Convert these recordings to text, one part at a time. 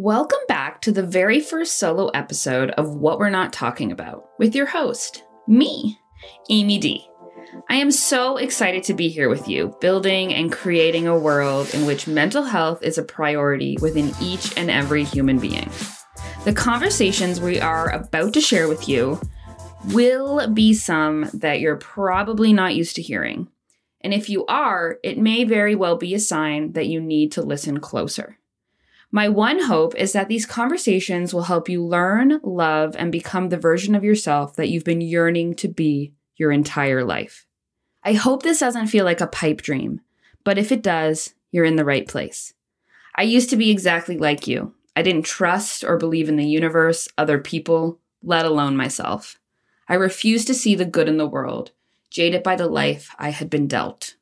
Welcome back to the very first solo episode of What We're Not Talking About with your host, me, Amy D. I am so excited to be here with you, building and creating a world in which mental health is a priority within each and every human being. The conversations we are about to share with you will be some that you're probably not used to hearing. And if you are, it may very well be a sign that you need to listen closer. My one hope is that these conversations will help you learn, love, and become the version of yourself that you've been yearning to be your entire life. I hope this doesn't feel like a pipe dream, but if it does, you're in the right place. I used to be exactly like you. I didn't trust or believe in the universe, other people, let alone myself. I refused to see the good in the world, jaded by the life I had been dealt.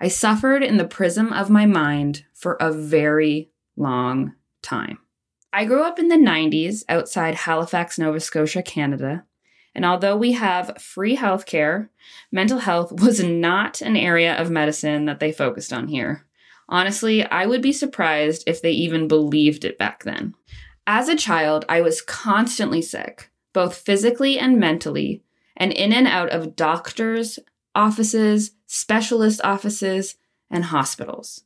I suffered in the prism of my mind for a very long time. I grew up in the 90s outside Halifax, Nova Scotia, Canada. And although we have free healthcare, mental health was not an area of medicine that they focused on here. Honestly, I would be surprised if they even believed it back then. As a child, I was constantly sick, both physically and mentally, and in and out of doctors' offices, specialist offices, and hospitals.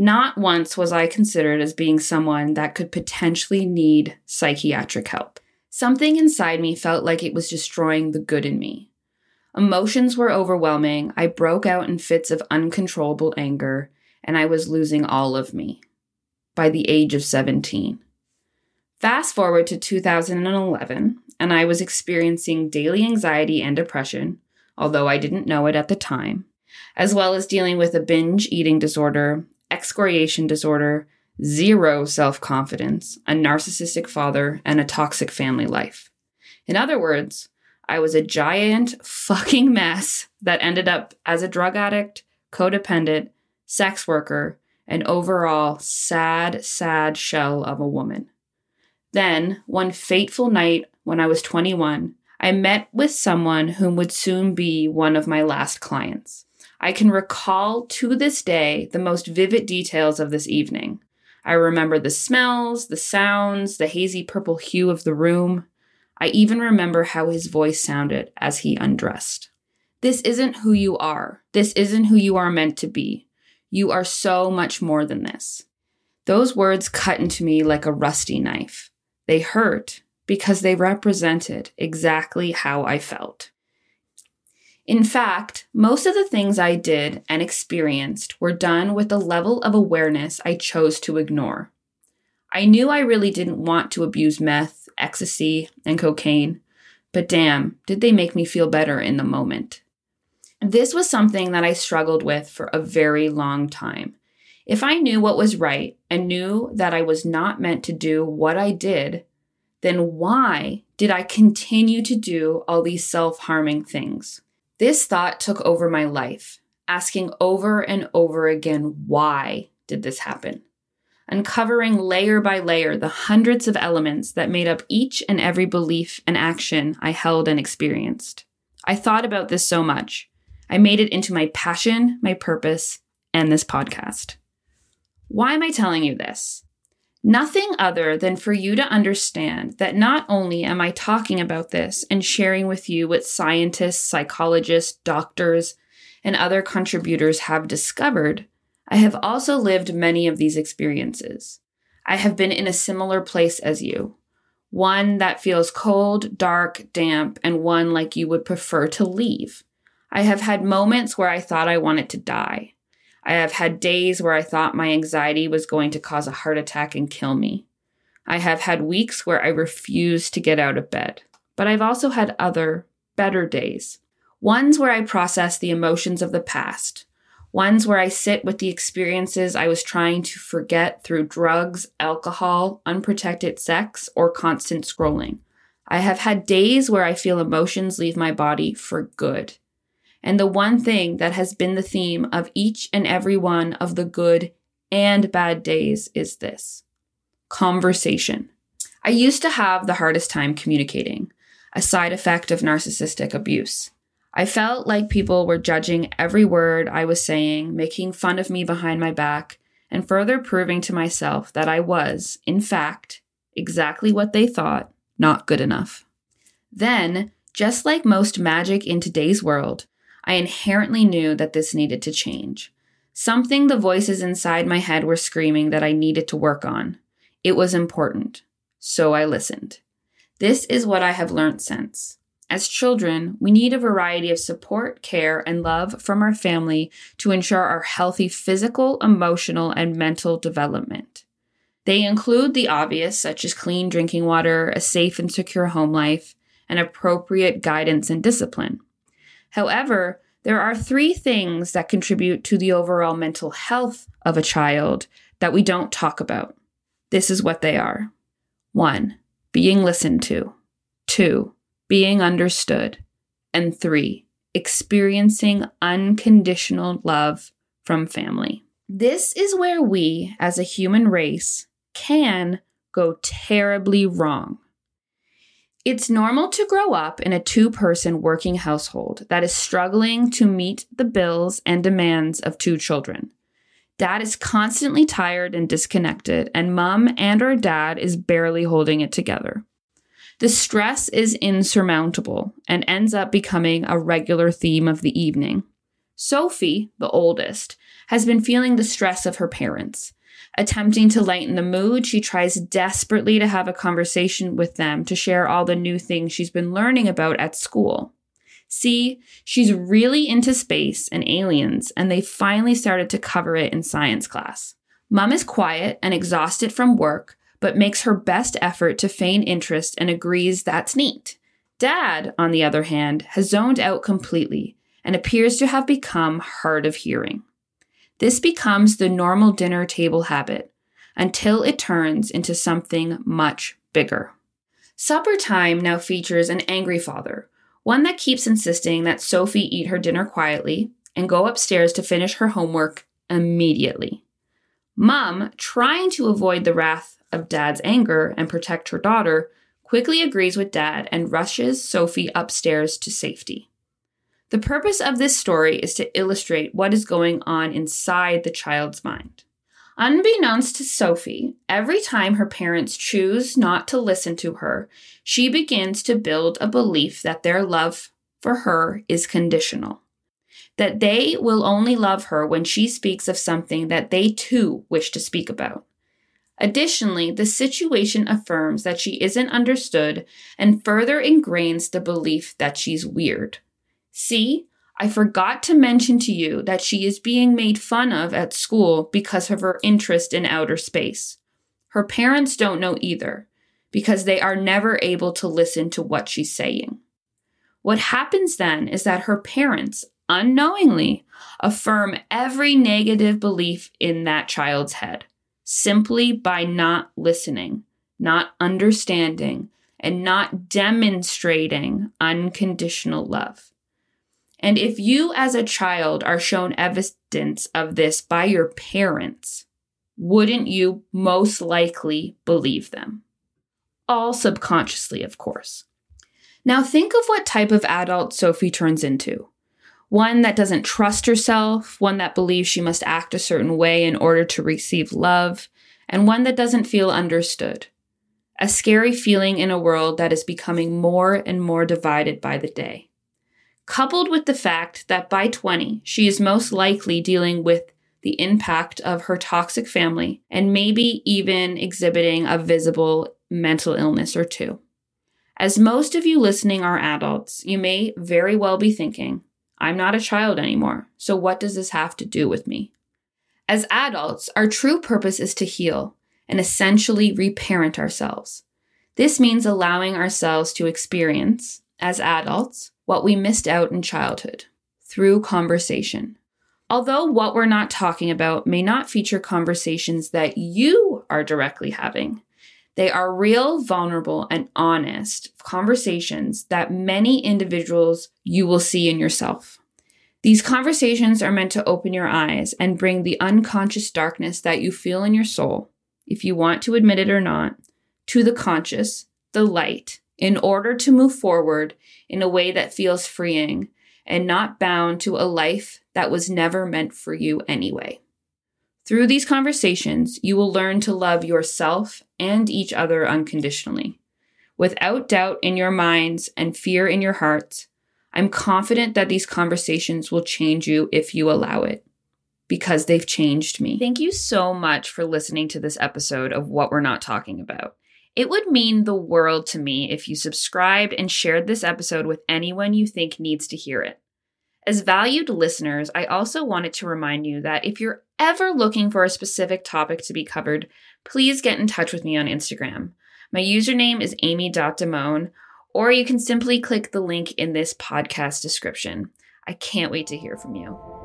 Not once was I considered as being someone that could potentially need psychiatric help. Something inside me felt like it was destroying the good in me. Emotions were overwhelming. I broke out in fits of uncontrollable anger, and I was losing all of me by the age of 17. Fast forward to 2011, and I was experiencing daily anxiety and depression, although I didn't know it at the time, as well as dealing with a binge eating disorder excoriation disorder, zero self confidence, a narcissistic father, and a toxic family life. In other words, I was a giant fucking mess that ended up as a drug addict, codependent, sex worker, and overall sad, sad shell of a woman. Then, one fateful night when I was 21, I met with someone whom would soon be one of my last clients. I can recall to this day the most vivid details of this evening. I remember the smells, the sounds, the hazy purple hue of the room. I even remember how his voice sounded as he undressed. This isn't who you are. This isn't who you are meant to be. You are so much more than this. Those words cut into me like a rusty knife. They hurt because they represented exactly how I felt. In fact, most of the things I did and experienced were done with a level of awareness I chose to ignore. I knew I really didn't want to abuse meth, ecstasy, and cocaine, but damn, did they make me feel better in the moment. This was something that I struggled with for a very long time. If I knew what was right and knew that I was not meant to do what I did, then why did I continue to do all these self harming things? This thought took over my life, asking over and over again, why did this happen? Uncovering layer by layer the hundreds of elements that made up each and every belief and action I held and experienced. I thought about this so much. I made it into my passion, my purpose, and this podcast. Why am I telling you this? Nothing other than for you to understand that not only am I talking about this and sharing with you what scientists, psychologists, doctors, and other contributors have discovered, I have also lived many of these experiences. I have been in a similar place as you, one that feels cold, dark, damp, and one like you would prefer to leave. I have had moments where I thought I wanted to die. I have had days where I thought my anxiety was going to cause a heart attack and kill me. I have had weeks where I refused to get out of bed. But I've also had other, better days. Ones where I process the emotions of the past. Ones where I sit with the experiences I was trying to forget through drugs, alcohol, unprotected sex, or constant scrolling. I have had days where I feel emotions leave my body for good. And the one thing that has been the theme of each and every one of the good and bad days is this conversation. I used to have the hardest time communicating, a side effect of narcissistic abuse. I felt like people were judging every word I was saying, making fun of me behind my back, and further proving to myself that I was, in fact, exactly what they thought not good enough. Then, just like most magic in today's world, I inherently knew that this needed to change. Something the voices inside my head were screaming that I needed to work on. It was important. So I listened. This is what I have learned since. As children, we need a variety of support, care, and love from our family to ensure our healthy physical, emotional, and mental development. They include the obvious, such as clean drinking water, a safe and secure home life, and appropriate guidance and discipline. However, there are three things that contribute to the overall mental health of a child that we don't talk about. This is what they are 1. Being listened to. 2. Being understood. And 3. Experiencing unconditional love from family. This is where we, as a human race, can go terribly wrong. It's normal to grow up in a two person working household that is struggling to meet the bills and demands of two children. Dad is constantly tired and disconnected, and mom and or dad is barely holding it together. The stress is insurmountable and ends up becoming a regular theme of the evening. Sophie, the oldest, has been feeling the stress of her parents. Attempting to lighten the mood, she tries desperately to have a conversation with them to share all the new things she's been learning about at school. See, she's really into space and aliens, and they finally started to cover it in science class. Mum is quiet and exhausted from work, but makes her best effort to feign interest and agrees that's neat. Dad, on the other hand, has zoned out completely and appears to have become hard of hearing. This becomes the normal dinner table habit until it turns into something much bigger. Supper time now features an angry father, one that keeps insisting that Sophie eat her dinner quietly and go upstairs to finish her homework immediately. Mom, trying to avoid the wrath of dad's anger and protect her daughter, quickly agrees with dad and rushes Sophie upstairs to safety. The purpose of this story is to illustrate what is going on inside the child's mind. Unbeknownst to Sophie, every time her parents choose not to listen to her, she begins to build a belief that their love for her is conditional. That they will only love her when she speaks of something that they too wish to speak about. Additionally, the situation affirms that she isn't understood and further ingrains the belief that she's weird. See, I forgot to mention to you that she is being made fun of at school because of her interest in outer space. Her parents don't know either, because they are never able to listen to what she's saying. What happens then is that her parents, unknowingly, affirm every negative belief in that child's head simply by not listening, not understanding, and not demonstrating unconditional love. And if you as a child are shown evidence of this by your parents, wouldn't you most likely believe them? All subconsciously, of course. Now think of what type of adult Sophie turns into. One that doesn't trust herself, one that believes she must act a certain way in order to receive love, and one that doesn't feel understood. A scary feeling in a world that is becoming more and more divided by the day coupled with the fact that by 20, she is most likely dealing with the impact of her toxic family and maybe even exhibiting a visible mental illness or two. As most of you listening are adults, you may very well be thinking, I'm not a child anymore, so what does this have to do with me? As adults, our true purpose is to heal and essentially reparent ourselves. This means allowing ourselves to experience, as adults, what we missed out in childhood through conversation. Although what we're not talking about may not feature conversations that you are directly having, they are real, vulnerable, and honest conversations that many individuals you will see in yourself. These conversations are meant to open your eyes and bring the unconscious darkness that you feel in your soul, if you want to admit it or not, to the conscious, the light, in order to move forward in a way that feels freeing and not bound to a life that was never meant for you anyway. Through these conversations, you will learn to love yourself and each other unconditionally. Without doubt in your minds and fear in your hearts, I'm confident that these conversations will change you if you allow it because they've changed me. Thank you so much for listening to this episode of What We're Not Talking About. It would mean the world to me if you subscribed and shared this episode with anyone you think needs to hear it. As valued listeners, I also wanted to remind you that if you're ever looking for a specific topic to be covered, please get in touch with me on Instagram. My username is amy.damone, or you can simply click the link in this podcast description. I can't wait to hear from you.